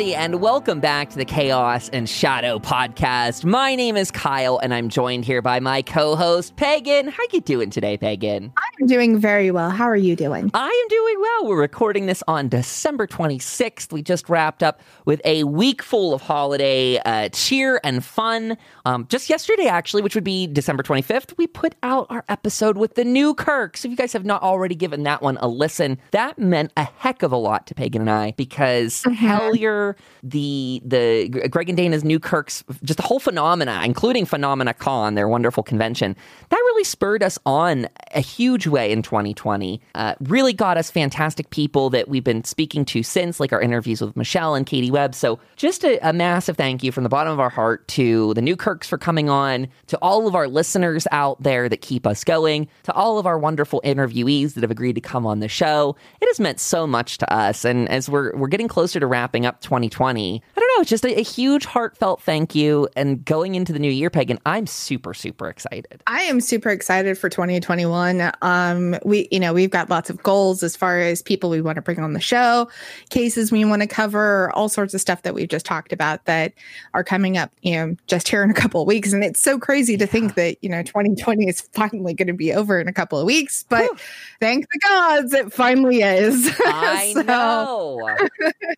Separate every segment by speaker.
Speaker 1: Everybody, and welcome back to the Chaos and Shadow podcast. My name is Kyle, and I'm joined here by my co-host Pagan. How you doing today, Pagan?
Speaker 2: I'm doing very well. How are you doing?
Speaker 1: I am doing well. We're recording this on December 26th. We just wrapped up with a week full of holiday uh, cheer and fun. Um, just yesterday, actually, which would be December 25th, we put out our episode with the Newkirks. If you guys have not already given that one a listen, that meant a heck of a lot to Pagan and I because mm-hmm. Hellier, the the Greg and Dana's Newkirk's, just the whole phenomena, including PhenomeCon, their wonderful convention, that really spurred us on a huge way in 2020. Uh, really got us fantastic people that we've been speaking to since, like our interviews with Michelle and Katie Webb. So just a, a massive thank you from the bottom of our heart to the Newkirks for coming on, to all of our listeners out there that keep us going, to all of our wonderful interviewees that have agreed to come on the show. It has meant so much to us, and as we're we're getting closer to wrapping up 2020. I don't know, just a, a, huge heartfelt thank you. And going into the new year, Pagan, I'm super, super excited.
Speaker 2: I am super excited for 2021. Um, we, you know, we've got lots of goals as far as people we want to bring on the show, cases we want to cover, all sorts of stuff that we've just talked about that are coming up, you know, just here in a couple of weeks. And it's so crazy to think that, you know, 2020 is finally going to be over in a couple of weeks. But Whew. thank the gods, it finally is.
Speaker 1: I so, know.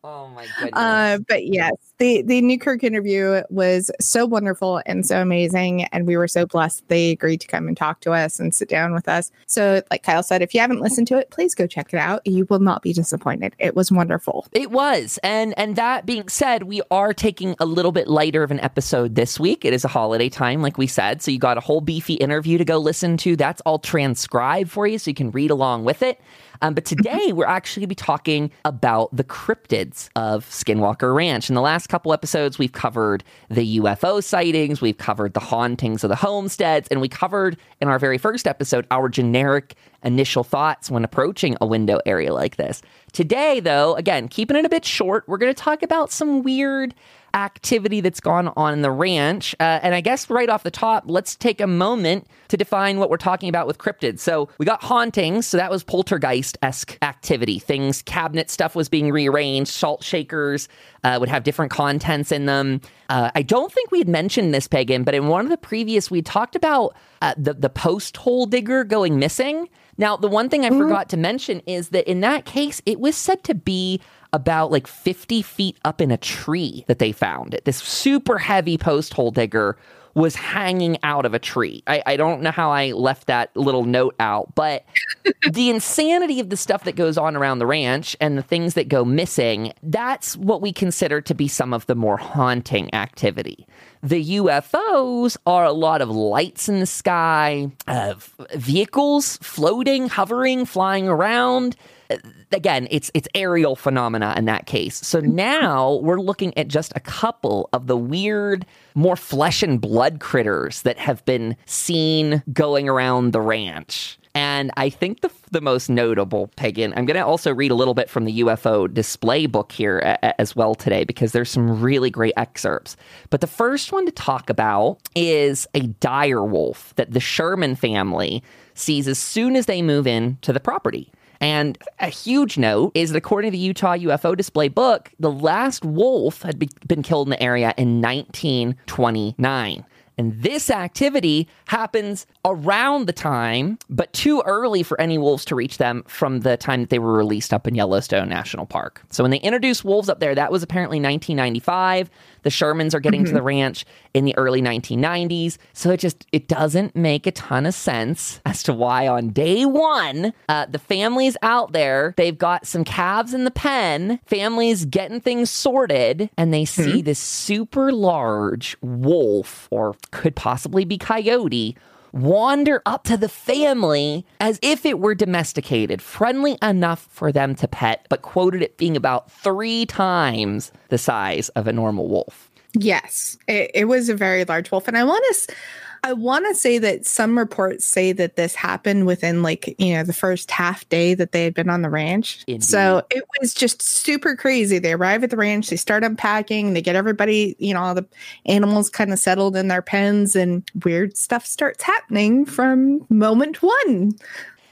Speaker 1: Oh my goodness.
Speaker 2: Uh, but yes, the the Newkirk interview was so wonderful and so amazing, and we were so blessed they agreed to come and talk to us and sit down with us. So, like Kyle said, if you haven't listened to it, please go check it out. You will not be disappointed. It was wonderful.
Speaker 1: It was, and and that being said, we are taking a little bit lighter of an episode this week. It is a holiday time, like we said, so you got a whole beefy interview to go listen to. That's all transcribed for you, so you can read along with it. Um, but today we're actually going to be talking about the cryptids of Skinwalker Ranch. In the last couple episodes, we've covered the UFO sightings, we've covered the hauntings of the homesteads, and we covered in our very first episode our generic initial thoughts when approaching a window area like this. Today, though, again, keeping it a bit short, we're going to talk about some weird activity that's gone on in the ranch. Uh, and I guess right off the top, let's take a moment to define what we're talking about with cryptids. So we got hauntings, so that was poltergeist esque activity. Things, cabinet stuff was being rearranged, salt shakers uh, would have different contents in them. Uh, I don't think we had mentioned this, Pagan, but in one of the previous, we talked about uh, the, the post hole digger going missing. Now, the one thing I mm-hmm. forgot to mention is that in that case, it was said to be about like 50 feet up in a tree that they found. This super heavy post hole digger was hanging out of a tree. I, I don't know how I left that little note out, but the insanity of the stuff that goes on around the ranch and the things that go missing, that's what we consider to be some of the more haunting activity. The UFOs are a lot of lights in the sky, uh, vehicles floating, hovering, flying around again, it's it's aerial phenomena in that case. So mm-hmm. now we're looking at just a couple of the weird, more flesh and blood critters that have been seen going around the ranch. And I think the, the most notable, Pagan, I'm going to also read a little bit from the UFO display book here a, a, as well today because there's some really great excerpts. But the first one to talk about is a dire wolf that the Sherman family sees as soon as they move in to the property. And a huge note is that according to the Utah UFO display book, the last wolf had be- been killed in the area in 1929. And this activity happens around the time, but too early for any wolves to reach them from the time that they were released up in Yellowstone National Park. So when they introduced wolves up there, that was apparently 1995. The Shermans are getting mm-hmm. to the ranch in the early 1990s. So it just it doesn't make a ton of sense as to why on day one, uh, the families out there, they've got some calves in the pen, families getting things sorted, and they see mm-hmm. this super large wolf or could possibly be coyote wander up to the family as if it were domesticated, friendly enough for them to pet, but quoted it being about three times the size of a normal wolf.
Speaker 2: Yes, it, it was a very large wolf. And I want to. I want to say that some reports say that this happened within like, you know, the first half day that they had been on the ranch. Indeed. So it was just super crazy. They arrive at the ranch, they start unpacking, they get everybody, you know, all the animals kind of settled in their pens, and weird stuff starts happening from moment one.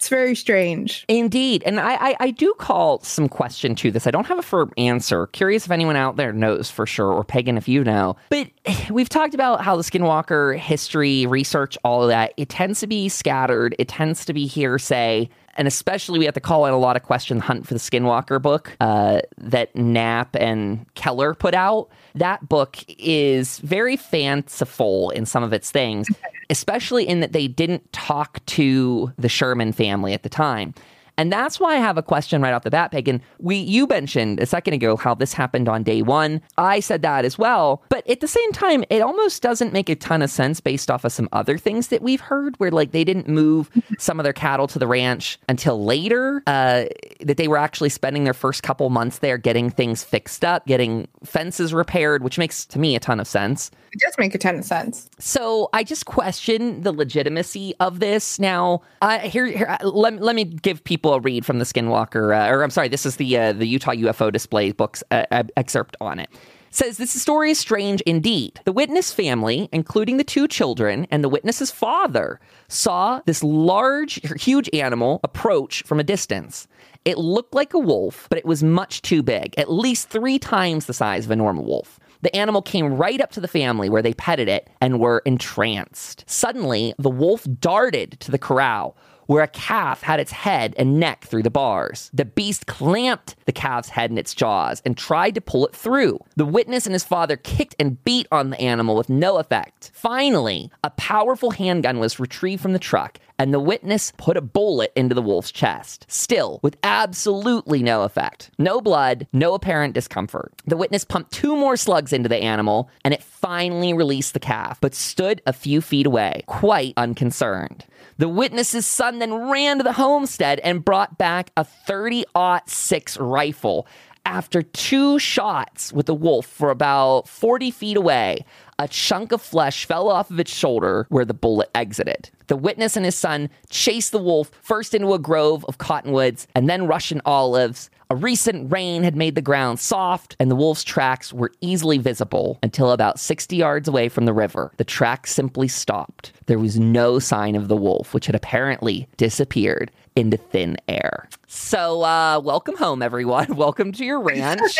Speaker 2: It's very strange.
Speaker 1: Indeed. And I, I, I, do call some question to this. I don't have a firm answer. Curious if anyone out there knows for sure, or Pagan, if you know. But we've talked about how the Skinwalker history, research, all of that, it tends to be scattered, it tends to be hearsay and especially we have to call in a lot of questions hunt for the skinwalker book uh, that knapp and Kelleher put out. That book is very fanciful in some of its things especially in that they didn't talk to the sherman family at the time and that's why I have a question right off the bat, Pagan. We you mentioned a second ago how this happened on day one. I said that as well. But at the same time, it almost doesn't make a ton of sense based off of some other things that we've heard where like they didn't move some of their cattle to the ranch until later. Uh, that they were actually spending their first couple months there getting things fixed up, getting fences repaired, which makes to me a ton of sense.
Speaker 2: It does make a ton of sense.
Speaker 1: So I just question the legitimacy of this. Now, uh, here, here let, let me give people a read from the Skinwalker, uh, or I'm sorry, this is the uh, the Utah UFO display books uh, excerpt on it. Says this story is strange indeed. The witness family, including the two children and the witness's father, saw this large, huge animal approach from a distance. It looked like a wolf, but it was much too big, at least three times the size of a normal wolf. The animal came right up to the family where they petted it and were entranced. Suddenly, the wolf darted to the corral, where a calf had its head and neck through the bars. The beast clamped the calf's head in its jaws and tried to pull it through. The witness and his father kicked and beat on the animal with no effect. Finally, a powerful handgun was retrieved from the truck and the witness put a bullet into the wolf's chest, still with absolutely no effect. No blood, no apparent discomfort. The witness pumped two more slugs into the animal, and it finally released the calf, but stood a few feet away, quite unconcerned. The witness's son then ran to the homestead and brought back a 30 6 rifle after two shots with the wolf for about 40 feet away a chunk of flesh fell off of its shoulder where the bullet exited. The witness and his son chased the wolf first into a grove of cottonwoods and then Russian olives. A recent rain had made the ground soft, and the wolf's tracks were easily visible until about 60 yards away from the river. The tracks simply stopped. There was no sign of the wolf, which had apparently disappeared into thin air. So, uh, welcome home, everyone. Welcome to your ranch.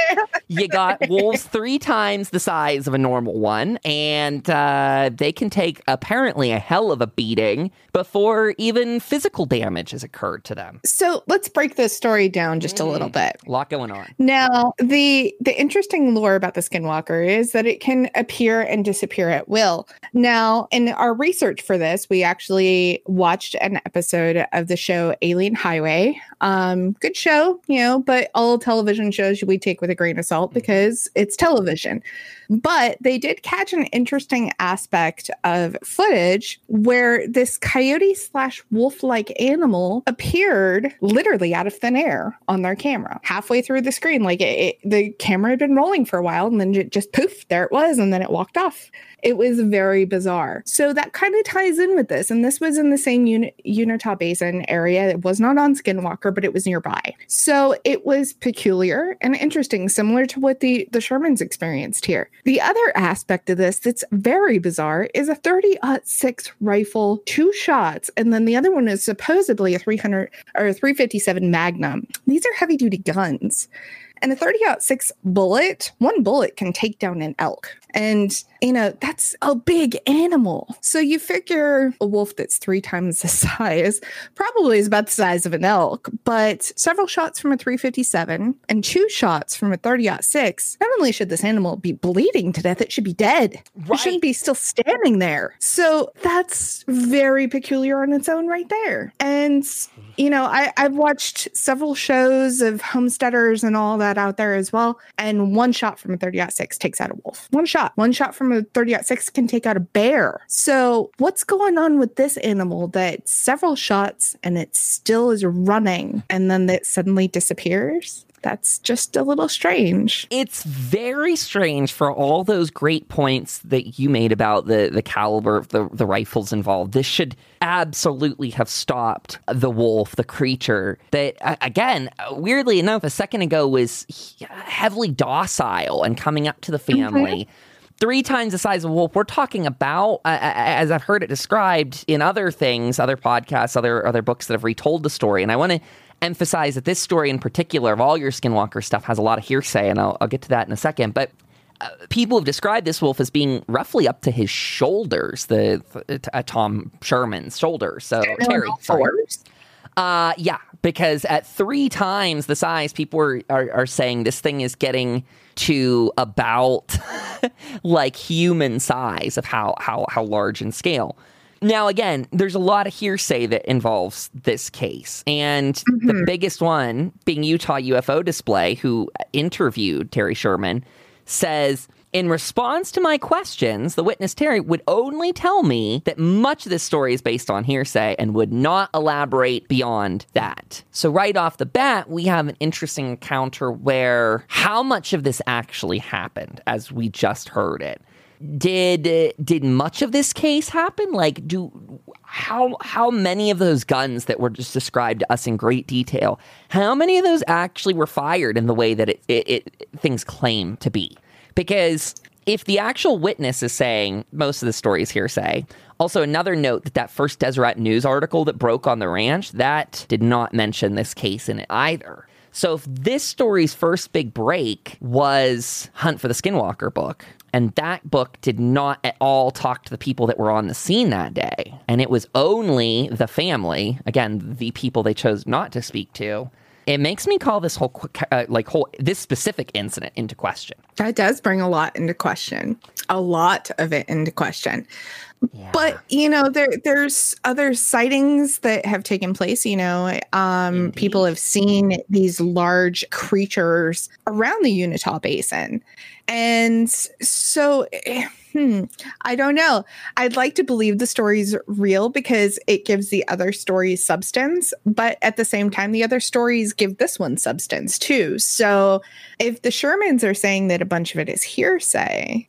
Speaker 1: you got wolves three times the size of a normal one, and uh, they can take apparently a hell of a beating before even physical damage has occurred to them.
Speaker 2: So, let's break this story down just mm. a little mm. bit.
Speaker 1: A lot going on.
Speaker 2: Now, the the interesting lore about the skinwalker is that it can appear and disappear at will. Now, in our research for this, we actually watched an episode of the show Alien Highway. Um, good show, you know, but all television shows we take with a grain of salt mm-hmm. because it's television. But they did catch an interesting aspect of footage where this coyote slash wolf like animal appeared literally out of thin air on their camera halfway through the screen. Like it, it, the camera had been rolling for a while and then it just poof, there it was. And then it walked off. It was very bizarre. So that kind of ties in with this. And this was in the same Uinta Basin area. It was not on Skinwalker, but it was nearby. So it was peculiar and interesting, similar to what the, the Shermans experienced here. The other aspect of this that's very bizarre is a 30 6 rifle, two shots, and then the other one is supposedly a 300 or a 357 Magnum. These are heavy duty guns. And a 30 6 bullet, one bullet can take down an elk. And, you know, that's a big animal. So you figure a wolf that's three times the size probably is about the size of an elk, but several shots from a 357 and two shots from a 30 6, not only should this animal be bleeding to death, it should be dead. Right. It shouldn't be still standing there. So that's very peculiar on its own right there. And, you know, I, I've watched several shows of homesteaders and all that out there as well. And one shot from a 30 6 takes out a wolf. One shot. One shot from a 30 6 can take out a bear. So, what's going on with this animal that several shots and it still is running and then it suddenly disappears? That's just a little strange.
Speaker 1: It's very strange for all those great points that you made about the, the caliber of the, the rifles involved. This should absolutely have stopped the wolf, the creature that, again, weirdly enough, a second ago was heavily docile and coming up to the family. Mm-hmm three times the size of a wolf. We're talking about, uh, as I've heard it described in other things, other podcasts, other other books that have retold the story. And I want to emphasize that this story in particular of all your Skinwalker stuff has a lot of hearsay, and I'll, I'll get to that in a second. But uh, people have described this wolf as being roughly up to his shoulders, the uh, Tom Sherman's shoulders. So Terry, uh, yeah, because at three times the size, people are, are, are saying this thing is getting to about like human size of how how how large in scale. Now, again, there's a lot of hearsay that involves this case. And mm-hmm. the biggest one being Utah UFO Display, who interviewed Terry Sherman, says in response to my questions, the witness Terry would only tell me that much of this story is based on hearsay and would not elaborate beyond that. So, right off the bat, we have an interesting encounter where how much of this actually happened as we just heard it. Did did much of this case happen? Like, do how how many of those guns that were just described to us in great detail? How many of those actually were fired in the way that it, it, it things claim to be? Because if the actual witness is saying most of the stories hearsay, also another note that that first Deseret News article that broke on the ranch that did not mention this case in it either. So if this story's first big break was Hunt for the Skinwalker book, and that book did not at all talk to the people that were on the scene that day, and it was only the family, again, the people they chose not to speak to, it makes me call this whole uh, like whole this specific incident into question.
Speaker 2: That does bring a lot into question. A lot of it into question. Yeah. But you know, there there's other sightings that have taken place. You know, um, people have seen these large creatures around the Uinta Basin, and so eh, hmm, I don't know. I'd like to believe the story's real because it gives the other stories substance, but at the same time, the other stories give this one substance too. So if the Shermans are saying that a bunch of it is hearsay,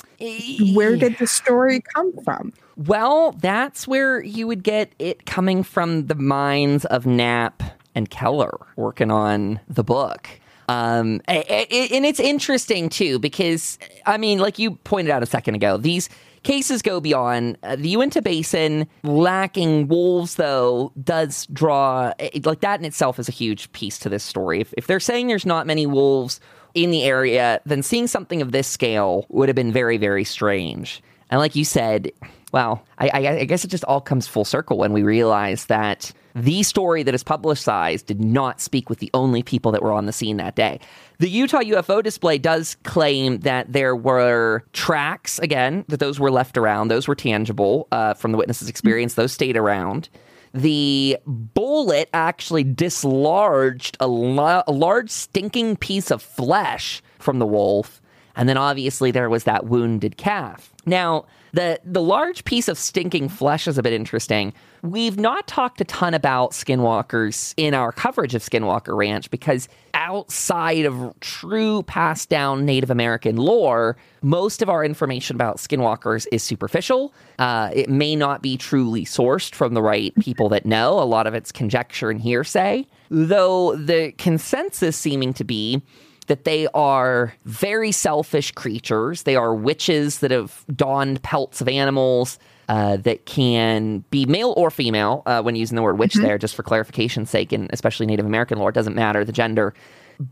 Speaker 2: where did the story come from?
Speaker 1: Well, that's where you would get it coming from the minds of Knapp and Kelleher working on the book. Um, and it's interesting too because I mean, like you pointed out a second ago, these cases go beyond uh, the Uinta Basin. Lacking wolves, though, does draw like that in itself is a huge piece to this story. If, if they're saying there's not many wolves in the area, then seeing something of this scale would have been very, very strange. And like you said, well, I, I, I guess it just all comes full circle when we realize that the story that is publicized did not speak with the only people that were on the scene that day. The Utah UFO display does claim that there were tracks, again, that those were left around. Those were tangible uh, from the witness's experience. Those stayed around. The bullet actually dislodged a, la- a large stinking piece of flesh from the wolf. And then obviously there was that wounded calf. Now, the the large piece of stinking flesh is a bit interesting. We've not talked a ton about skinwalkers in our coverage of Skinwalker Ranch because outside of true passed down Native American lore, most of our information about skinwalkers is superficial. Uh, it may not be truly sourced from the right people that know. A lot of it's conjecture and hearsay, though the consensus seeming to be that they are very selfish creatures. They are witches that have donned pelts of animals. Uh, that can be male or female uh, when using the word witch mm-hmm. there, just for clarification's sake, and especially Native American lore, it doesn't matter the gender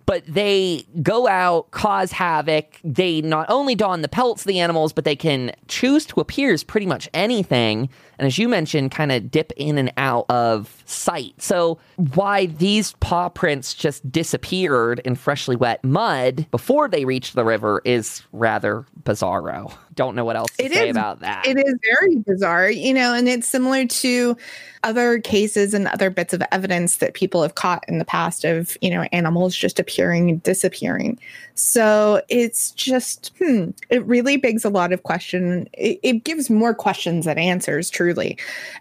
Speaker 1: but they go out, cause havoc. They not only don the pelts of the animals, but they can choose to appear as pretty much anything. And as you mentioned, kind of dip in and out of sight. So, why these paw prints just disappeared in freshly wet mud before they reached the river is rather bizarro. Don't know what else to it say is, about that.
Speaker 2: It is very bizarre, you know, and it's similar to other cases and other bits of evidence that people have caught in the past of, you know, animals just appearing and disappearing. So it's just, hmm, it really begs a lot of question. It, it gives more questions than answers, truly.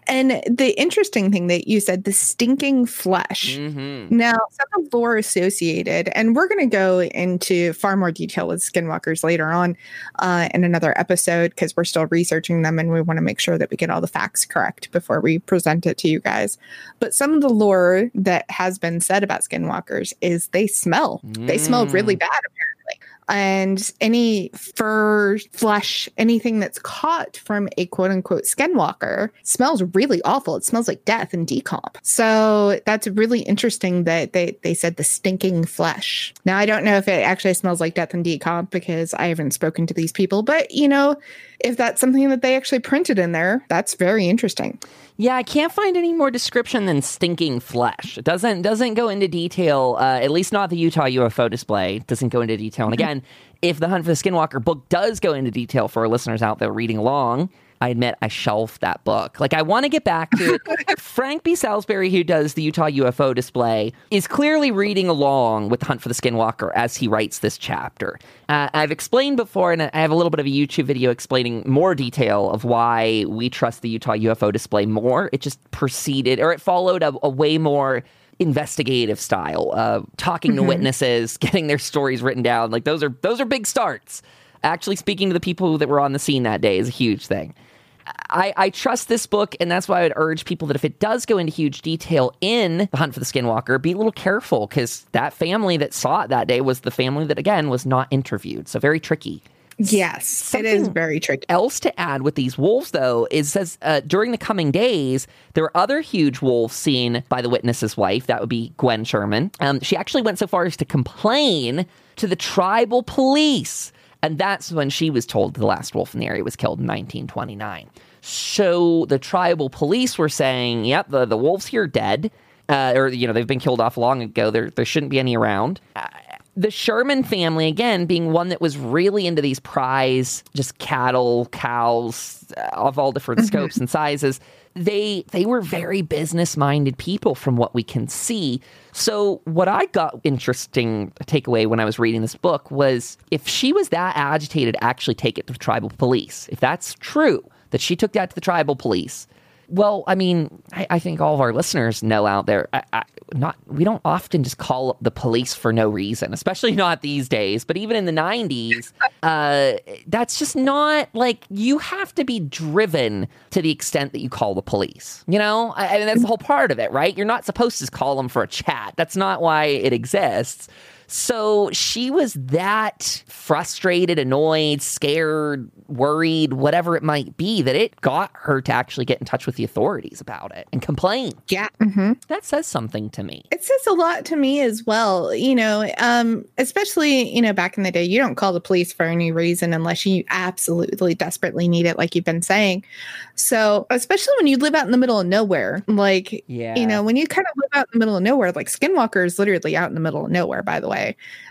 Speaker 2: And the interesting thing that you said, the stinking flesh. Mm-hmm. Now, some of the lore associated, and we're going to go into far more detail with skinwalkers later on uh, in another episode because we're still researching them and we want to make sure that we get all the facts correct before we present it to you guys. But some of the lore that has been said about skinwalkers is they smell. Mm. They smell really mm. bad, apparently. And any fur, flesh, anything that's caught from a quote unquote skinwalker smells really awful. It smells like death and decomp. So that's really interesting that they, they said the stinking flesh. Now, I don't know if it actually smells like death and decomp because I haven't spoken to these people, but you know, if that's something that they actually printed in there, that's very interesting.
Speaker 1: Yeah, I can't find any more description than stinking flesh. It doesn't doesn't go into detail. Uh, at least not the Utah UFO display. It doesn't go into detail. And again, if the Hunt for the Skinwalker book does go into detail for our listeners out there reading along, I admit I shelved that book. Like I want to get back to it. Frank B. Salisbury, who does the Utah UFO display, is clearly reading along with the Hunt for the Skinwalker as he writes this chapter. Uh, I've explained before, and I have a little bit of a YouTube video explaining more detail of why we trust the Utah UFO display more. It just proceeded, or it followed a, a way more investigative style, uh, talking mm-hmm. to witnesses, getting their stories written down. Like those are those are big starts. Actually, speaking to the people that were on the scene that day is a huge thing. I, I, trust this book, and that's why I would urge people that if it does go into huge detail in The Hunt for the Skinwalker, be a little careful because that family that saw it that day was the family that, again, was not interviewed. So very tricky.
Speaker 2: Yes, Something it is very tricky.
Speaker 1: Else to add with these wolves, though, is says uh, during the coming days, there were other huge wolves seen by the witness's wife. That would be Gwen Sherman. Um, she actually went so far as to complain to the tribal police and that's when she was told the last wolf in the area was killed in 1929. So the tribal police were saying, yep, the, the wolves here dead. Uh, or, you know, they've been killed off long ago. There, there shouldn't be any around. Uh, the Sherman family, again, being one that was really into these prize, just cattle, cows uh, of all different mm-hmm. scopes and sizes, they they were very business minded people from what we can see. So what I got interesting takeaway when I was reading this book was if she was that agitated, actually take it to the tribal police. If that's true, that she took that to the tribal police well, I mean, I, I, think all of our listeners know out there. I, I, not we don't often just call up the police for no reason, especially not these days. But even in the '90s, uh, that's just not like you have to be driven to the extent that you call the police. You know, I, mean, that's the whole part of it, right? You're not supposed to call them for a chat. That's not why it exists. So she was that frustrated, annoyed, scared, worried, whatever it might be, that it got her to actually get in touch with the authorities about it and complain.
Speaker 2: Yeah. Mm-hmm.
Speaker 1: That says something to me.
Speaker 2: It says a lot to me as well. You know, um, especially, you know, back in the day, you don't call the police for any reason unless you absolutely desperately need it, like you've been saying. So, especially when you live out in the middle of nowhere, like, yeah. you know, when you kind of live out in the middle of nowhere, like Skinwalker is literally out in the middle of nowhere, by the way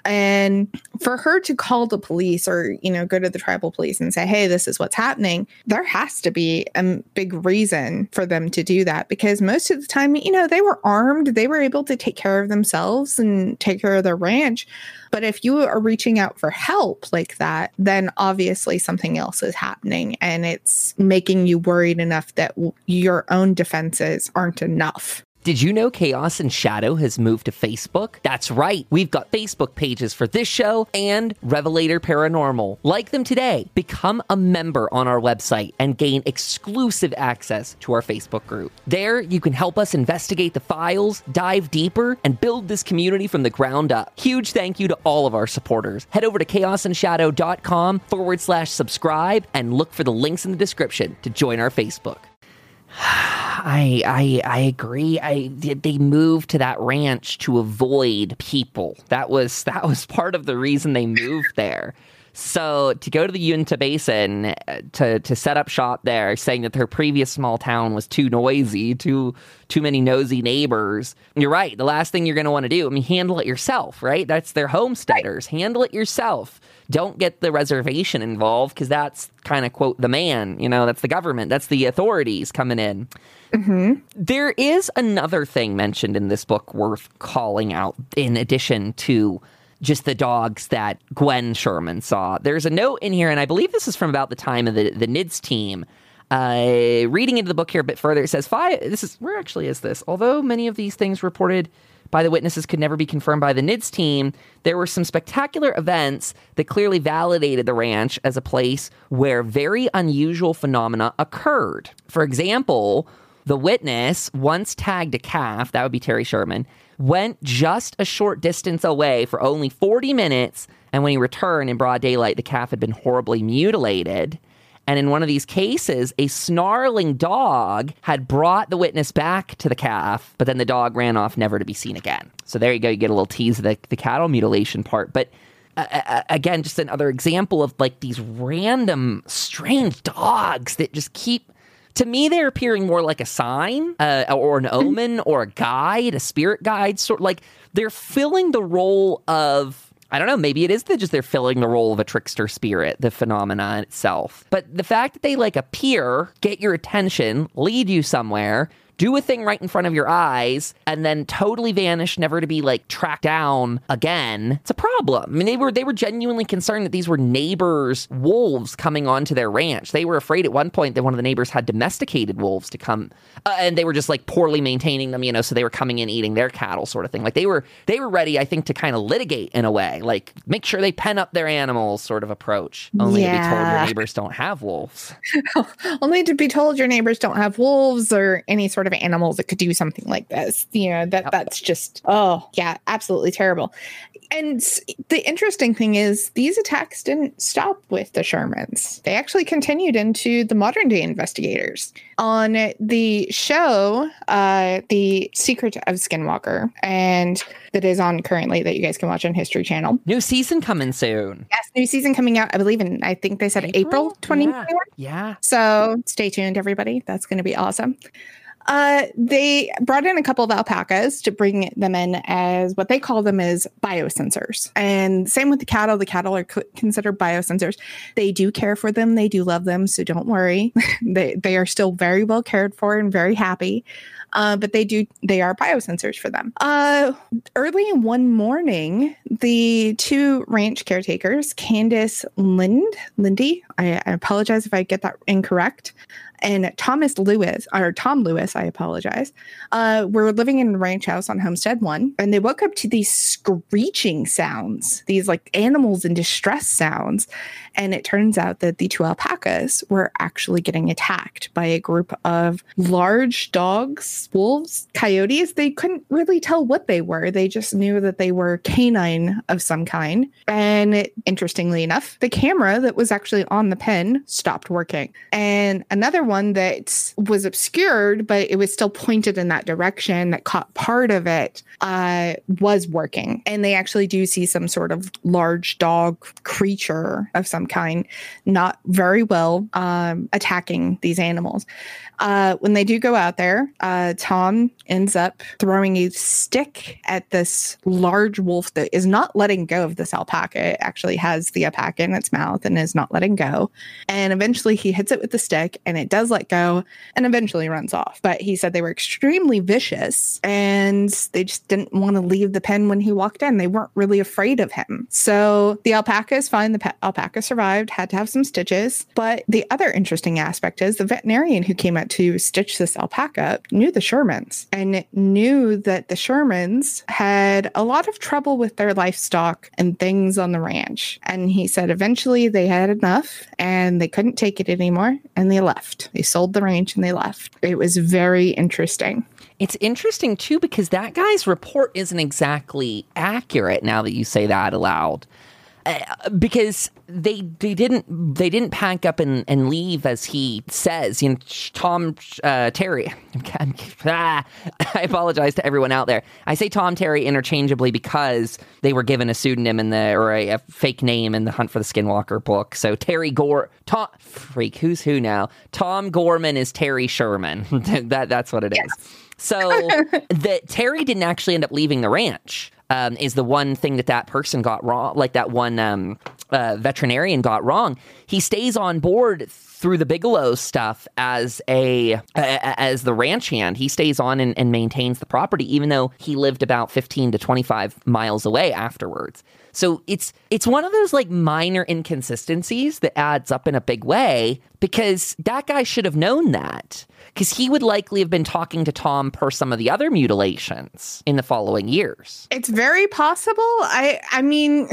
Speaker 2: And for her to call the police or, you know, go to the tribal police and say, hey, this is what's happening, there has to be a big reason for them to do that because most of the time, you know, they were armed, they were able to take care of themselves and take care of their ranch. But if you are reaching out for help like that, then obviously something else is happening and it's making you worried enough that your own defenses aren't enough.
Speaker 1: Did you know Chaos and Shadow has moved to Facebook? That's right. We've got Facebook pages for this show and Revelator Paranormal. Like them today. Become a member on our website and gain exclusive access to our Facebook group. There, you can help us investigate the files, dive deeper, and build this community from the ground up. Huge thank you to all of our supporters. Head over to chaosandshadow.com forward slash subscribe and look for the links in the description to join our Facebook. I I I agree. I they moved to that ranch to avoid people. That was that was part of the reason they moved there. So to go to the Uinta Basin uh, to to set up shop there, saying that their previous small town was too noisy, too too many nosy neighbors. You're right. The last thing you're going to want to do, I mean, handle it yourself, right? That's their homesteaders. Right. Handle it yourself. Don't get the reservation involved because that's kind of quote the man. You know, that's the government. That's the authorities coming in. Mm-hmm. There is another thing mentioned in this book worth calling out, in addition to just the dogs that Gwen Sherman saw. There's a note in here, and I believe this is from about the time of the, the NIDS team. Uh, reading into the book here a bit further, it says five. This is where actually is this? Although many of these things reported by the witnesses could never be confirmed by the NIDS team, there were some spectacular events that clearly validated the ranch as a place where very unusual phenomena occurred. For example, the witness once tagged a calf, that would be Terry Sherman, went just a short distance away for only 40 minutes. And when he returned in broad daylight, the calf had been horribly mutilated. And in one of these cases, a snarling dog had brought the witness back to the calf, but then the dog ran off, never to be seen again. So there you go. You get a little tease of the, the cattle mutilation part. But uh, uh, uh again, just another example of like these random, strange dogs that just keep to me, they're appearing more like a sign uh, or an omen or a guide, a spirit guide, sort like they're filling the role of I don't know, maybe it is that just they're filling the role of a trickster spirit, the phenomenon itself. But the fact that they like appear, get your attention, lead you somewhere, do a thing right in front of your eyes and then totally vanish, never to be like tracked down again, it's a problem. I mean, they were they were genuinely concerned that these were neighbors' wolves coming onto their ranch. They were afraid at one point that one of the neighbors had domesticated wolves to come, uh, and they were just like poorly maintaining them, you know. So they were coming in eating their cattle, sort of thing. Like they were they were ready, I think, to kind of litigate in a way, like make sure they pen up their animals, sort of approach. Only yeah. to be told your neighbors don't have wolves.
Speaker 2: Only to be told your neighbors don't have wolves or any sort of animals that could do something like this. You know, that that's just oh yeah, absolutely terrible. And the interesting thing is these attacks didn't stop with the Shermans. They actually continued into the modern day investigators. On the show, uh, The Secret of Skinwalker, and that is on currently that you guys can watch on History Channel.
Speaker 1: New season coming soon.
Speaker 2: Yes, new season coming out, I believe in I think they said April, April 2021.
Speaker 1: Yeah. yeah.
Speaker 2: So stay tuned, everybody. That's gonna be awesome. Uh, they brought in a couple of alpacas to bring them in as what they call them as biosensors. And same with the cattle. The cattle are considered biosensors. They do care for them. They do love them. So don't worry. they, they are still very well cared for and very happy. Uh, but they do they are biosensors for them. Uh, early one morning, the two ranch caretakers, Candace Lind Lindy, I, I apologize if I get that incorrect, and Thomas Lewis, or Tom Lewis, I apologize, uh, were living in a ranch house on Homestead One, and they woke up to these screeching sounds, these like animals in distress sounds. And it turns out that the two alpacas were actually getting attacked by a group of large dogs, wolves, coyotes. They couldn't really tell what they were. They just knew that they were canine of some kind. And it, interestingly enough, the camera that was actually on the pen stopped working. And another one that was obscured, but it was still pointed in that direction that caught part of it uh, was working. And they actually do see some sort of large dog creature of some kind, not very well um, attacking these animals. Uh, when they do go out there, uh, Tom ends up throwing a stick at this large wolf that is not letting go of this alpaca. It actually has the alpaca in its mouth and is not letting go. And eventually he hits it with the stick and it does let go and eventually runs off. But he said they were extremely vicious and they just didn't want to leave the pen when he walked in. They weren't really afraid of him. So the alpaca is fine. The alpaca survived, had to have some stitches. But the other interesting aspect is the veterinarian who came out to stitch this alpaca knew the Shermans and knew that the Shermans had a lot of trouble with their livestock and things on the ranch. And he said eventually they had enough and they couldn't take it anymore and they left. They sold the ranch and they left. It was very interesting.
Speaker 1: It's interesting too because that guy's report isn't exactly accurate now that you say that aloud. Because they they didn't they didn't pack up and, and leave as he says. You know, Tom uh, Terry. ah, I apologize to everyone out there. I say Tom Terry interchangeably because they were given a pseudonym in the or a, a fake name in the Hunt for the Skinwalker book. So Terry Gore, Tom freak, who's who now? Tom Gorman is Terry Sherman. that that's what it is. So that Terry didn't actually end up leaving the ranch um, is the one thing that that person got wrong, like that one um, uh, veterinarian got wrong. He stays on board through the Bigelow stuff as a uh, as the ranch hand. He stays on and, and maintains the property, even though he lived about fifteen to twenty five miles away afterwards. So it's it's one of those like minor inconsistencies that adds up in a big way because that guy should have known that because he would likely have been talking to Tom per some of the other mutilations in the following years.
Speaker 2: It's very possible. I I mean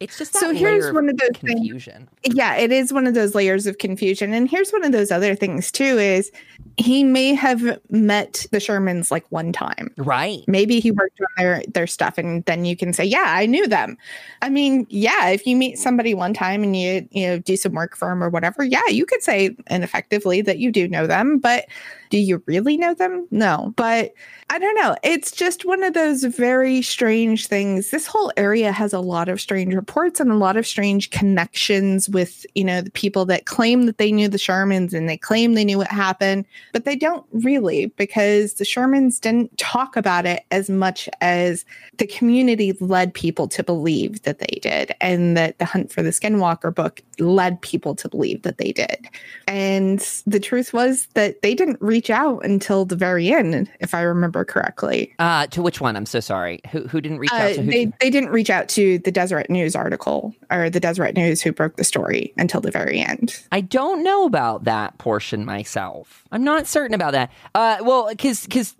Speaker 1: It's just
Speaker 2: so here's one of those
Speaker 1: confusion.
Speaker 2: Things, yeah, it is one of those layers of confusion. And here's one of those other things too is he may have met the Shermans like one time.
Speaker 1: Right.
Speaker 2: Maybe he worked on their their stuff and then you can say, "Yeah, I knew them." I mean, yeah, if you meet somebody one time and you, you know, do some work for them or whatever, yeah, you could say ineffectively that you do know them, but do you really know them? No. But I don't know. It's just one of those very strange things. This whole area has a lot of strange reports and a lot of strange connections with, you know, the people that claim that they knew the Shermans and they claim they knew what happened, but they don't really because the Shermans didn't talk about it as much as the community led people to believe that they did and that the Hunt for the Skinwalker book led people to believe that they did. And the truth was that they didn't reach out until the very end, if I remember correctly.
Speaker 1: Uh, to which one? I'm so sorry. Who who didn't reach out to
Speaker 2: who? They, they didn't reach out to the Deseret News article or the Deseret News who broke the story until the very end.
Speaker 1: I don't know about that portion myself. I'm not certain about that. Uh, well, because because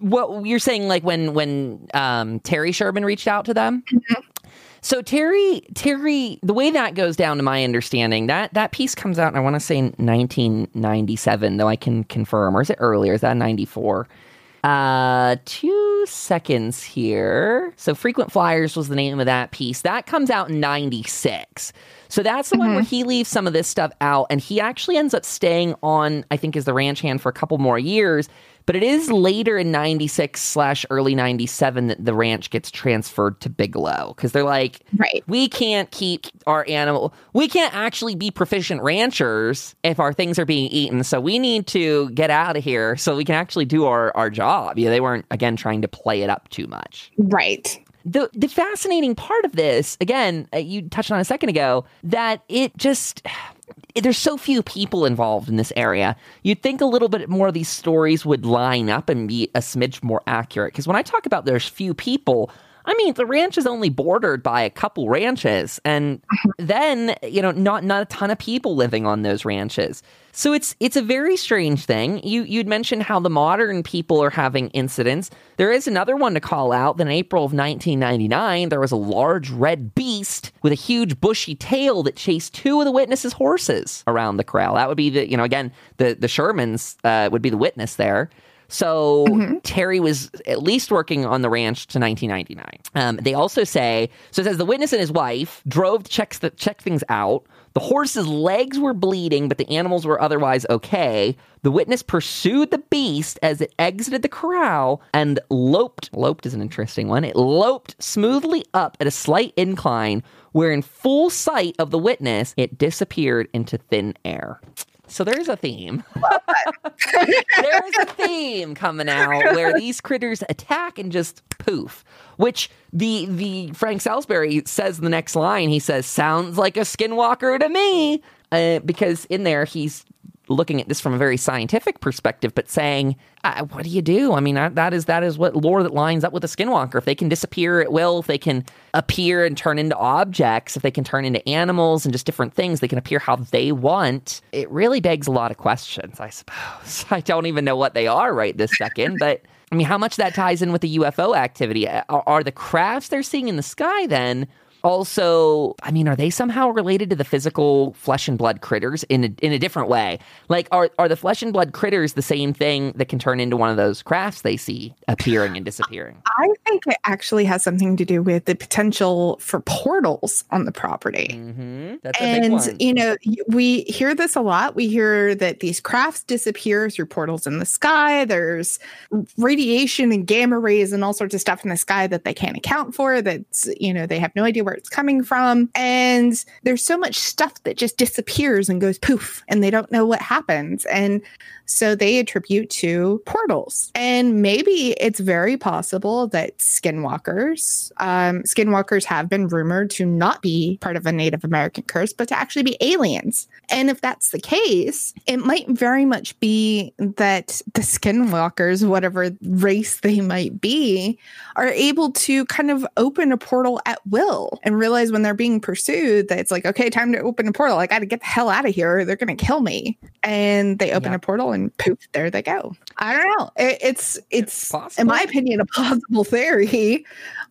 Speaker 1: what you're saying, like when when um, Terry Sherman reached out to them. Mm-hmm. So Terry, Terry, the way that goes down, to my understanding, that that piece comes out, and I want to say 1997, though I can confirm, or is it earlier? Is that 94? Uh, two seconds here. So frequent flyers was the name of that piece. That comes out in 96. So that's the mm-hmm. one where mm-hmm. he leaves some of this stuff out and he actually ends up staying on, I think, as the ranch hand for a couple more years but it is later in 96 slash early 97 that the ranch gets transferred to Bigelow because they're like,
Speaker 2: right,
Speaker 1: we can't keep our animal, we can't actually be proficient ranchers if our things are being eaten. So we need to get out of here so we can actually do our, our job. Yeah, they weren't, again, trying to play it up too much.
Speaker 2: Right
Speaker 1: the the fascinating part of this, again, uh, you touched on a second ago, that it just there's so few people involved in this area. You'd think a little bit more of these stories would line up and be a smidge more accurate. Because when I talk about there's few people, I mean, the ranch is only bordered by a couple ranches, and then you know, not not a ton of people living on those ranches. So it's it's a very strange thing. You you'd mentioned how the modern people are having incidents. There is another one to call out. That in April of 1999, there was a large red beast with a huge bushy tail that chased two of the witnesses' horses around the corral. That would be the you know again the the Shermans uh, would be the witness there. So mm-hmm. Terry was at least working on the ranch to 1999. Um, they also say so. It says the witness and his wife drove to check the, check things out. The horse's legs were bleeding, but the animals were otherwise okay. The witness pursued the beast as it exited the corral and loped. Loped is an interesting one. It loped smoothly up at a slight incline, where in full sight of the witness, it disappeared into thin air. So there's a theme. there's a theme coming out where these critters attack and just poof. Which the the Frank Salisbury says the next line. He says, "Sounds like a skinwalker to me," uh, because in there he's looking at this from a very scientific perspective, but saying, uh, "What do you do?" I mean, that is that is what lore that lines up with a skinwalker. If they can disappear at will, if they can appear and turn into objects, if they can turn into animals and just different things, they can appear how they want. It really begs a lot of questions, I suppose. I don't even know what they are right this second, but. I mean, how much that ties in with the UFO activity? Are, are the crafts they're seeing in the sky then also, I mean, are they somehow related to the physical flesh and blood critters in a, in a different way? Like, are are the flesh and blood critters the same thing that can turn into one of those crafts they see appearing and disappearing?
Speaker 2: I think it actually has something to do with the potential for portals on the property.
Speaker 1: Mm-hmm.
Speaker 2: and you know, we hear this a lot. We hear that these crafts disappear through portals in the sky. There's radiation and gamma rays and all sorts of stuff in the sky that they can't account for. That's you know they have no idea where it's coming from. And there's so much stuff that just disappears and goes poof, and they don't know what happens. And so they attribute to portals. And maybe it's very possible that skinwalkers, um, skinwalkers have been rumored to not be part of a Native American curse, but to actually be aliens. And if that's the case, it might very much be that the skinwalkers, whatever race they might be, are able to kind of open a portal at will and realize when they're being pursued that it's like, okay, time to open a portal. I got to get the hell out of here. Or They're going to kill me. And they open a portal and poof, there they go. I don't know. It, it's, it's, it's in my opinion, a possible theory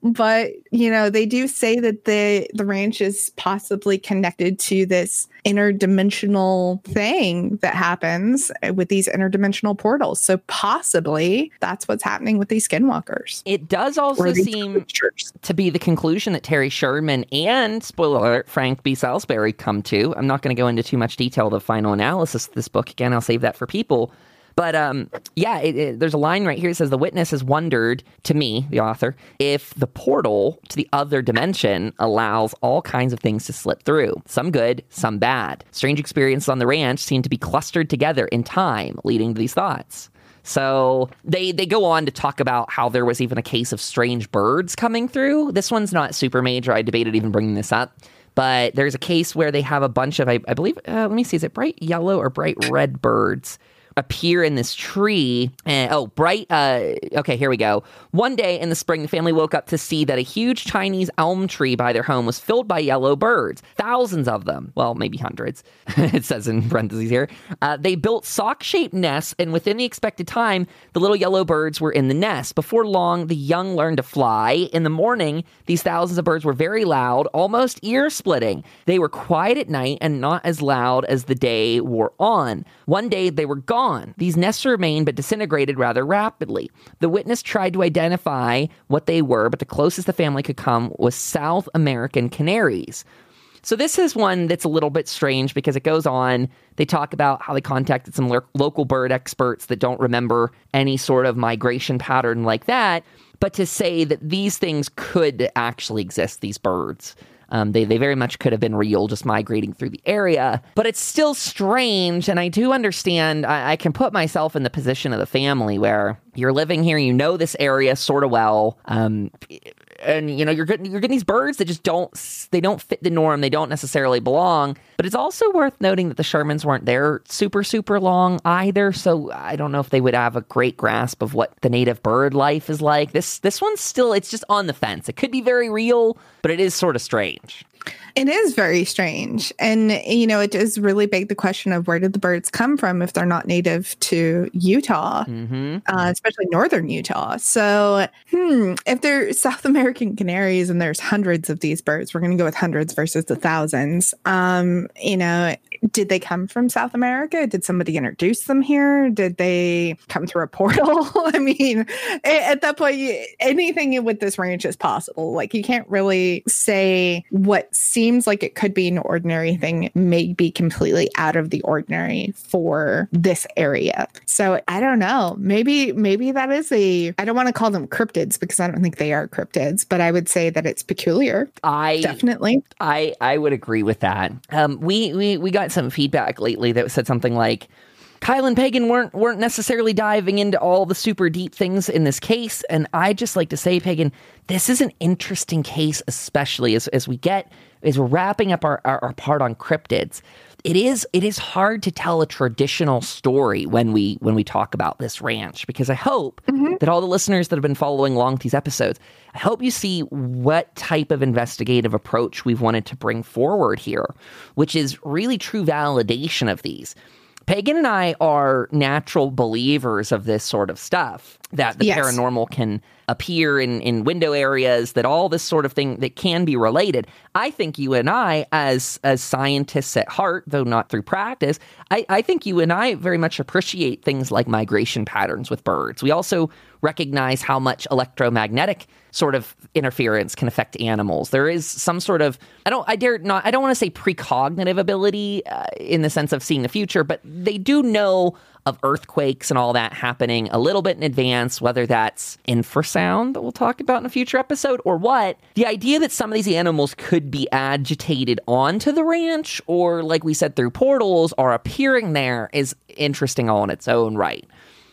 Speaker 2: but you know they do say that the the ranch is possibly connected to this interdimensional thing that happens with these interdimensional portals. So possibly that's what's happening with these skinwalkers.
Speaker 1: It does also seem creatures. to be the conclusion that terry sherman and spoiler alert frank b. Salisbury come to. I'm not going to go into too much detail of the final analysis of this book. Again i'll save that for people but um, yeah, it, it, there's a line right here that says the witness has wondered to me, the author, if the portal to the other dimension allows all kinds of things to slip through, some good, some bad. Strange experiences on the ranch seem to be clustered together in time, leading to these thoughts. So they they go on to talk about how there was even a case of strange birds coming through. This one's not super major. I debated even bringing this up. But there's a case where they have a bunch of, I, I believe, uh, let me see, is it bright yellow or bright red birds appear in this tree. And, oh, bright. Uh, okay, here we go. One day in the spring, the family woke up to see that a huge Chinese elm tree by their home was filled by yellow birds, thousands of them. Well, maybe hundreds, it says in parentheses here. Uh, they built sock shaped nests, and within the expected time, the little yellow birds were in the nest. Before long, the young learned to fly. In the morning, these thousands of birds were very loud, almost ear splitting. They were quiet at night and not as loud as the day wore on. One day, they were gone gone. These nests remained but disintegrated rather rapidly. The witness tried to identify what they were, but the closest the family could come was South American canaries. So this is one that's a little bit strange because it goes on. They talk about how they contacted some lo- local bird experts that don't remember any sort of migration pattern like that, but to say that these things could actually exist, these birds. Um, they, they very much could have been real, just migrating through the area. But it's still strange. And I do understand, I, I can put myself in the position of the family where you're living here, you know this area sort of well. Um, and you know you're getting you're getting these birds that just don't they don't fit the norm. They don't necessarily belong. But it's also worth noting that the shermans weren't there super super long either. So i don't know if they would have a great grasp of what the native bird life is like. This this one's still it's just on the fence. It could be very real but it is sort of strange
Speaker 2: it is very strange. And, you know, it does really beg the question of where did the birds come from if they're not native to Utah, mm-hmm. uh, especially northern Utah. So, hmm, if they're South American canaries and there's hundreds of these birds, we're going to go with hundreds versus the thousands. Um, you know, did they come from South America? Did somebody introduce them here? Did they come through a portal? I mean, at that point, anything with this ranch is possible. Like, you can't really say what seems like it could be an ordinary thing may be completely out of the ordinary for this area. So I don't know. Maybe maybe that is a I don't want to call them cryptids because I don't think they are cryptids, but I would say that it's peculiar.
Speaker 1: I
Speaker 2: definitely
Speaker 1: I I would agree with that. Um we we we got some feedback lately that said something like Kyle and Pagan weren't weren't necessarily diving into all the super deep things in this case, and I just like to say, Pagan, this is an interesting case, especially as as we get as we're wrapping up our, our, our part on cryptids. It is it is hard to tell a traditional story when we when we talk about this ranch because I hope mm-hmm. that all the listeners that have been following along with these episodes, I hope you see what type of investigative approach we've wanted to bring forward here, which is really true validation of these. Pagan and I are natural believers of this sort of stuff that the yes. paranormal can appear in, in window areas, that all this sort of thing that can be related. I think you and I, as as scientists at heart, though not through practice, I, I think you and I very much appreciate things like migration patterns with birds. We also recognize how much electromagnetic sort of interference can affect animals. There is some sort of I don't I dare not I don't want to say precognitive ability uh, in the sense of seeing the future, but they do know of earthquakes and all that happening a little bit in advance, whether that's infrasound that we'll talk about in a future episode or what. The idea that some of these animals could be agitated onto the ranch or, like we said, through portals are appearing there is interesting all in its own right.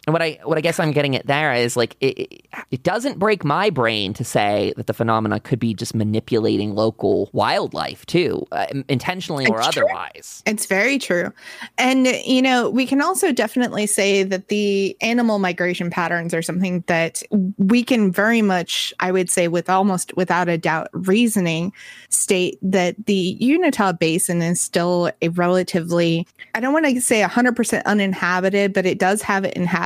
Speaker 1: What I what I guess I'm getting at there is like it, it, it doesn't break my brain to say that the phenomena could be just manipulating local wildlife too, uh, intentionally or
Speaker 2: It's true.
Speaker 1: otherwise.
Speaker 2: It's very true. And, you know, we can also definitely say that the animal migration patterns are something that we can very much, I would say, with almost without a doubt, reasoning state that the Utah Basin is still a relatively, I don't want to say 100% uninhabited, but it does have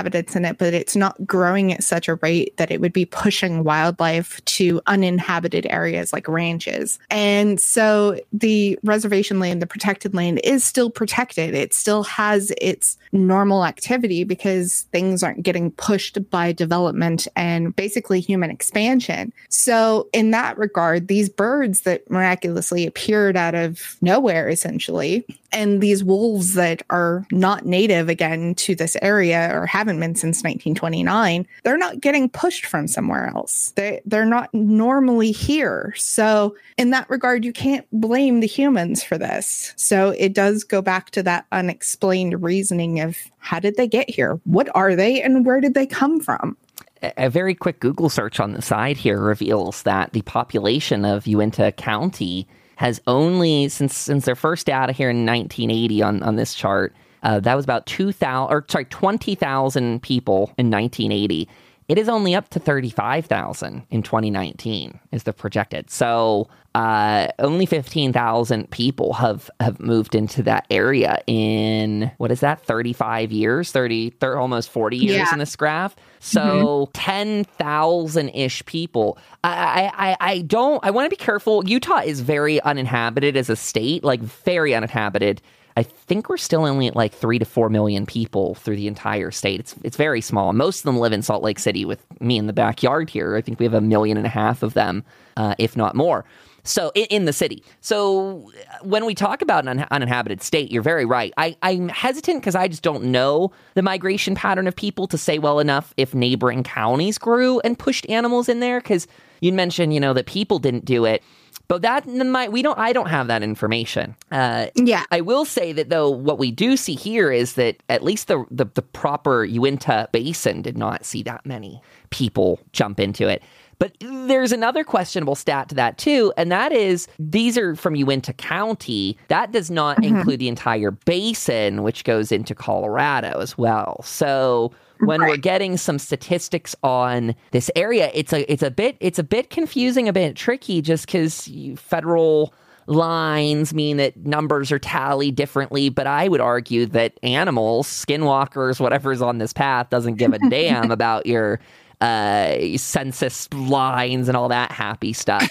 Speaker 2: inhabitants in it, but it's not growing at such a rate that it would be pushing wildlife to uninhabited areas like ranches. And so the reservation land, the protected land, is still protected. It still has its normal activity because things aren't getting pushed by development and basically human expansion. So, in that regard, these birds that miraculously appeared out of nowhere, essentially, and these wolves that are not native again to this area or haven't been since 1929 they're not getting pushed from somewhere else. They they're not normally here. So in that regard you can't blame the humans for this. So it does go back to that unexplained reasoning of how did they get here? What are they and where did they come from?
Speaker 1: A- A very quick Google search on the side here reveals that the population of Uintah County has only since since their first data here in 1980 on on this chart. Uh, that was about 2,000 or sorry 20,000 people in 1980. It is only up to 35,000 in 2019 is the projected. So uh, only 15,000 people have have moved into that area in what is that 35 years 30, 30 almost 40 years
Speaker 2: Yeah.
Speaker 1: in this graph so 10,000 ish people I i i don't i want to be careful utah is very uninhabited as a state like very uninhabited I think we're still only at like three to four million people through the entire state. It's it's very small. Most of them live in Salt Lake City with me in the backyard here. I think we have a million and a half of them, uh, if not more. So in, in the city. So when we talk about an un- uninhabited state, you're very right. I, I'm hesitant because I just don't know the migration pattern of people to say well enough if neighboring counties grew and pushed animals in there. Because you mentioned, you know, that people didn't do it, but that might we don't. I don't have that information. Uh,
Speaker 2: yeah
Speaker 1: I will say that though, what we do see here is that at least the the, the proper Uinta Basin did not see that many people jump into it. But there's another questionable stat to that too, and that is these are from Uintah County. That does not include the entire basin, which goes into Colorado as well. So when we're getting some statistics on this area, it's a it's a bit it's a bit confusing, a bit tricky, just because federal lines mean that numbers are tallied differently. But I would argue that animals, skinwalkers, whatever's on this path, doesn't give a damn about your uh census lines and all that happy stuff.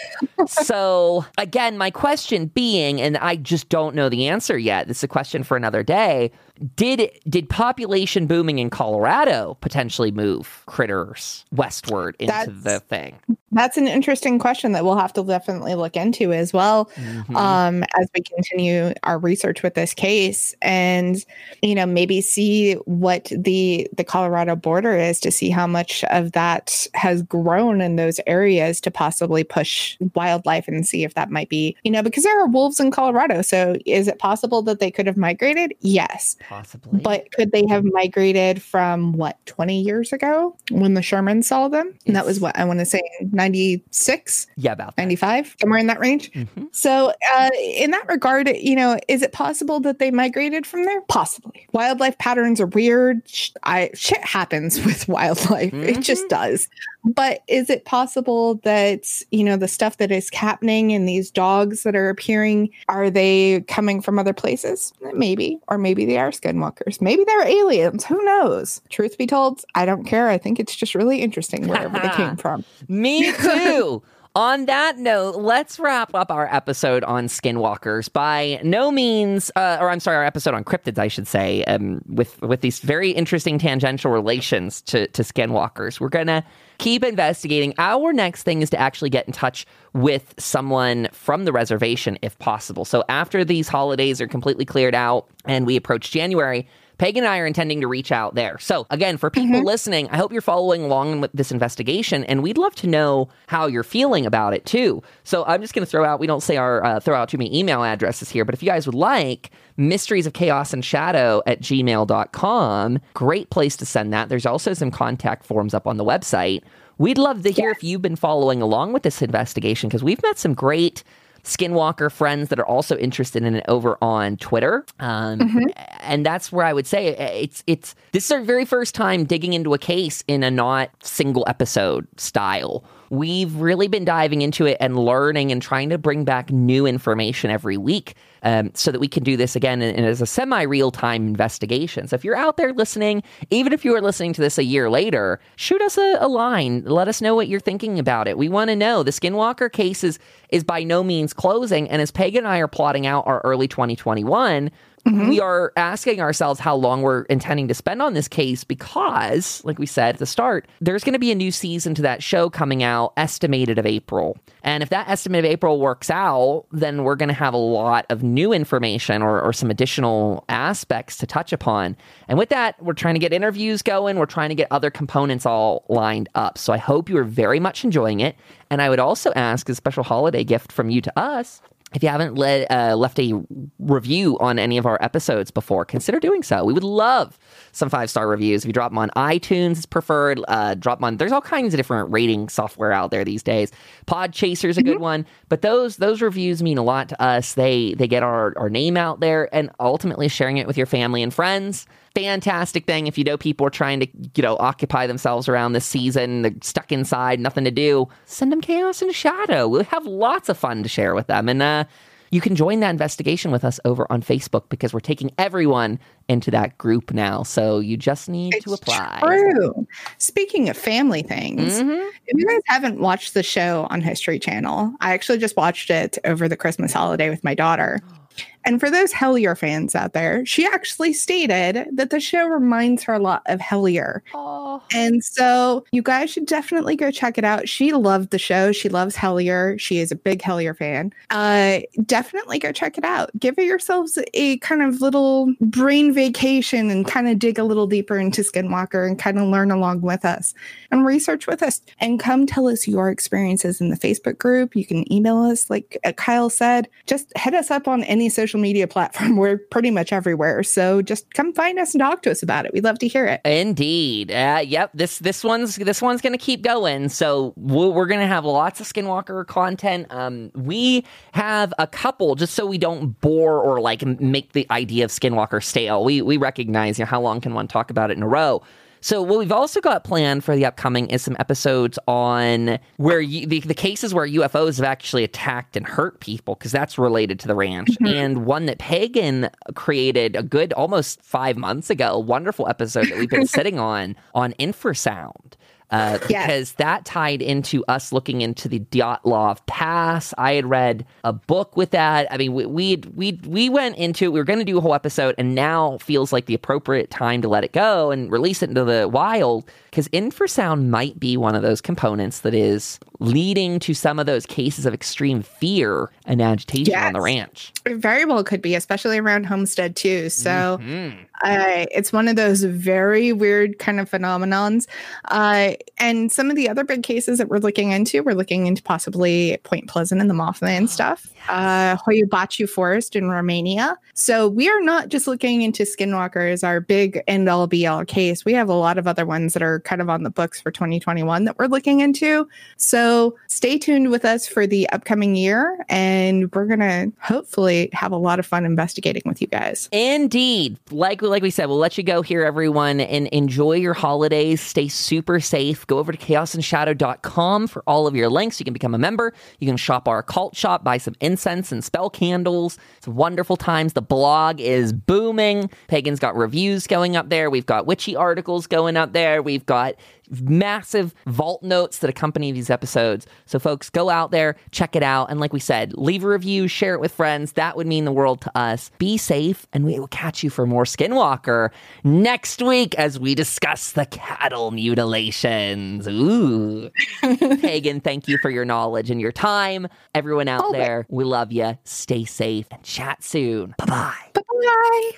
Speaker 1: so again, my question being, and I just don't know the answer yet. This is a question for another day. Did did population booming in Colorado potentially move critters westward into
Speaker 2: That's-
Speaker 1: the thing?
Speaker 2: That's an interesting question that we'll have to definitely look into as well
Speaker 1: Mhm.
Speaker 2: um, as we continue our research with this case, and you know maybe see what the the Colorado border is to see how much of that has grown in those areas to possibly push wildlife and see if that might be you know because there are wolves in Colorado. So is it possible that they could have migrated? Yes,
Speaker 1: Possibly.
Speaker 2: but could they have migrated from what 20 years ago when the Sherman saw them? And that was what I want to say 96,
Speaker 1: yeah, about that.
Speaker 2: 95, somewhere in that range.
Speaker 1: Mhm.
Speaker 2: So, uh, in that regard, you know, is it possible that they migrated from there? Possibly. Wildlife patterns are weird. I shit happens with wildlife. It just does. But is it possible that you know the stuff that is happening and these dogs that are appearing are they coming from other places? Maybe, or maybe they are skinwalkers. Maybe they're aliens. Who knows? Truth be told, I don't care. I think it's just really interesting wherever they came from.
Speaker 1: Me too. On that note, let's wrap up our episode on skinwalkers. By no means, uh, or I'm sorry, our episode on cryptids, I should say, um, with with these very interesting tangential relations to to skinwalkers. We're gonna keep investigating. Our next thing is to actually get in touch with someone from the reservation, if possible. So after these holidays are completely cleared out and we approach January, Pagan and I are intending to reach out there. So, again, for people
Speaker 2: Mhm.
Speaker 1: listening, I hope you're following along with this investigation, and we'd love to know how you're feeling about it too. So, I'm just going to throw out, we don't say our, uh, throw out too many email addresses here, but if you guys would like, mysteries of chaos and shadow at gmail.com, great place to send that. There's also some contact forms up on the website. We'd love to hear if you've been following along with this investigation because we've met some great Skinwalker friends that are also interested in it over on Twitter. Um, And that's where I would say uh, it's it's this is our very first time digging into a case in a not single episode style. We've really been diving into it and learning and trying to bring back new information every week um, so that we can do this again and, and as a semi real time investigation. So if you're out there listening, even if you are listening to this a year later, shoot us a, a line. Let us know what you're thinking about it. We want to know. The Skinwalker case is, is by no means closing. And as Peg and I are plotting out our early 2021, Mm-hmm. we are asking ourselves how long we're intending to spend on this case because, like we said at the start, there's going to be a new season to that show coming out, estimated of April. And if that estimate of April works out, then we're going to have a lot of new information or, or some additional aspects to touch upon. And with that, we're trying to get interviews going. We're trying to get other components all lined up. So I hope you are very much enjoying it. And I would also ask a special holiday gift from you to us if you haven't uh, left a review on any of our episodes before, consider doing so. We would love some five star reviews. If you drop them on iTunes, it's preferred. Uh, drop them on. There's all kinds of different rating software out there these days. Pod Podchaser's a good one, but those those reviews mean a lot to us. They they get our our name out there, and ultimately sharing it with your family and friends. Fantastic thing if you know people are trying to you know occupy themselves around this season. They're stuck inside, nothing to do. Send them chaos and shadow. We'll have lots of fun to share with them, and uh, you can join that investigation with us over on Facebook because we're taking everyone into that group now. So you just need to apply.
Speaker 2: True. Speaking of family things,
Speaker 1: Mhm.
Speaker 2: if you guys haven't watched the show on History Channel, I actually just watched it over the Christmas holiday with my daughter. And for those Hellier fans out there, she actually stated that the show reminds her a lot of Hellier.
Speaker 1: Oh.
Speaker 2: And so you guys should definitely go check it out. She loved the show. She loves Hellier. She is a big Hellier fan. Uh, definitely go check it out. Give yourselves a kind of little brain vacation and kind of dig a little deeper into Skinwalker and kind of learn along with us and research with us. And come tell us your experiences in the Facebook group. You can email us, like Kyle said. Just hit us up on any social media platform. We're pretty much everywhere. So just come find us and talk to us about it. We'd love to hear it.
Speaker 1: Indeed. Uh, yep. This this one's this one's gonna keep going. So we're, we're gonna have lots of Skinwalker content. Um, we have a couple just so we don't bore or like make the idea of Skinwalker stale. We we recognize you know how long can one talk about it in a row. So what we've also got planned for the upcoming is some episodes on where you, the, the cases where UFOs have actually attacked and hurt people because that's related to the ranch, mm-hmm. and one that Pagan created a good almost five months ago, a wonderful episode that we've been sitting on on infrasound. Uh,
Speaker 2: Yes.
Speaker 1: because that tied into us looking into the Dyatlov Pass. I had read a book with that. I mean, we we we we went into it. We were going to do a whole episode, and now feels like the appropriate time to let it go and release it into the wild. Because infrasound might be one of those components that is leading to some of those cases of extreme fear and agitation on the ranch.
Speaker 2: It very well could be, especially around Homestead too. So
Speaker 1: Mhm.
Speaker 2: Uh, it's one of those very weird kind of phenomenons. Uh, and some of the other big cases that we're looking into, we're looking into possibly Point Pleasant and the Mothman stuff, uh, Hoia Baciu Forest in Romania. So we are not just looking into Skinwalker as our big end all be all case. We have a lot of other ones that are kind of on the books for 2021 that we're looking into. So stay tuned with us for the upcoming year, and we're gonna hopefully have a lot of fun investigating with you guys.
Speaker 1: Indeed. Like like we said, we'll let you go here, everyone, and enjoy your holidays. Stay super safe. Go over to chaosandshadow.com for all of your links. You can become a member. You can shop our cult shop, buy some incense and spell candles. It's wonderful times. The blog is booming. Pagan's got reviews going up there. We've got witchy articles going up there. We've got massive vault notes that accompany these episodes. So, folks, go out there, check it out. And like we said, leave a review, share it with friends. That would mean the world to us. Be safe, and we will catch you for more Skinwalker next week as we discuss the cattle mutilations. Ooh. Pagan, thank you for your knowledge and your time. Everyone out oh,
Speaker 2: Always.
Speaker 1: there, we love you. Stay safe and chat soon. Bye Bye bye.
Speaker 2: Bye.